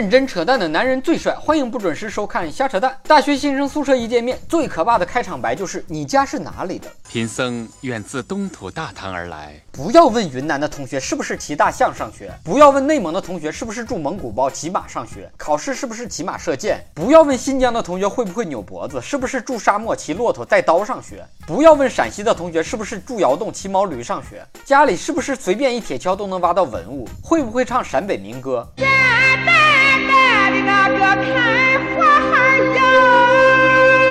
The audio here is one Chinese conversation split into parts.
认真扯淡的男人最帅，欢迎不准时收看瞎扯淡。大学新生宿舍一见面，最可怕的开场白就是“你家是哪里的？贫僧远自东土大唐而来。”不要问云南的同学是不是骑大象上学，不要问内蒙的同学是不是住蒙古包骑马上学，考试是不是骑马射箭，不要问新疆的同学会不会扭脖子，是不是住沙漠骑骆驼带刀上学，不要问陕西的同学是不是住窑洞骑毛驴上学，家里是不是随便一铁锹都能挖到文物，会不会唱陕北民歌。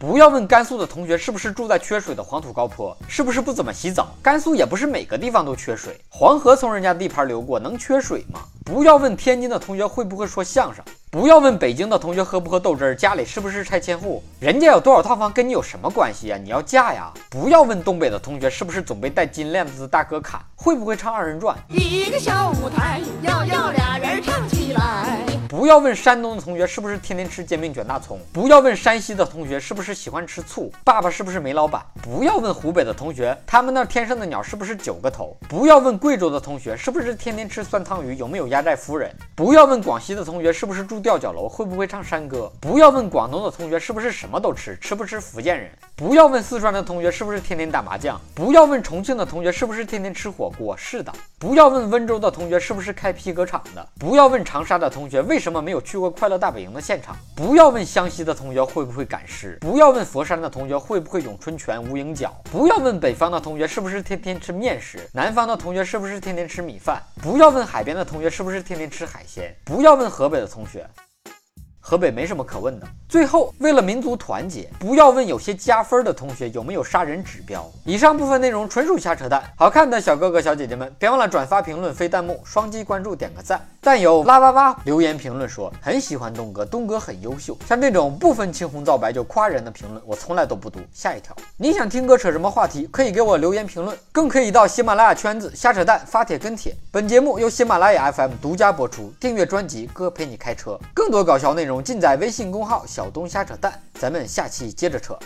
不要问甘肃的同学是不是住在缺水的黄土高坡，是不是不怎么洗澡。甘肃也不是每个地方都缺水，黄河从人家地盘流过，能缺水吗？不要问天津的同学会不会说相声，不要问北京的同学喝不喝豆汁儿，家里是不是拆迁户，人家有多少套房跟你有什么关系呀？你要嫁呀！不要问东北的同学是不是总被戴金链子的大哥砍，会不会唱二人转。一个小舞台，要要俩人唱起来。不要问山东的同学是不是天天吃煎饼卷大葱，不要问山西的同学是不是喜欢吃醋，爸爸是不是煤老板。不要问湖北的同学，他们那天上的鸟是不是九个头。不要问贵州的同学是不是天天吃酸汤鱼，有没有压寨夫人。不要问广西的同学是不是住吊脚楼，会不会唱山歌。不要问广东的同学是不是什么都吃，吃不吃福建人。不要问四川的同学是不是天天打麻将。不要问重庆的同学是不是天天吃火锅，是的。不要问温州的同学是不是开皮革厂的。不要问长沙的同学为。什么没有去过快乐大本营的现场？不要问湘西的同学会不会赶尸，不要问佛山的同学会不会咏春拳无影脚，不要问北方的同学是不是天天吃面食，南方的同学是不是天天吃米饭，不要问海边的同学是不是天天吃海鲜，不要问河北的同学。河北没什么可问的。最后，为了民族团结，不要问有些加分的同学有没有杀人指标。以上部分内容纯属瞎扯淡。好看的小哥哥小姐姐们，别忘了转发、评论、飞弹幕、双击关注、点个赞。但有啦哇哇留言评论说很喜欢东哥，东哥很优秀。像这种不分青红皂白就夸人的评论，我从来都不读。下一条，你想听哥扯什么话题，可以给我留言评论，更可以到喜马拉雅圈子瞎扯淡发帖跟帖。本节目由喜马拉雅 FM 独家播出，订阅专辑哥陪你开车，更多搞笑内容。尽在微信公号“小东瞎扯淡”，咱们下期接着扯。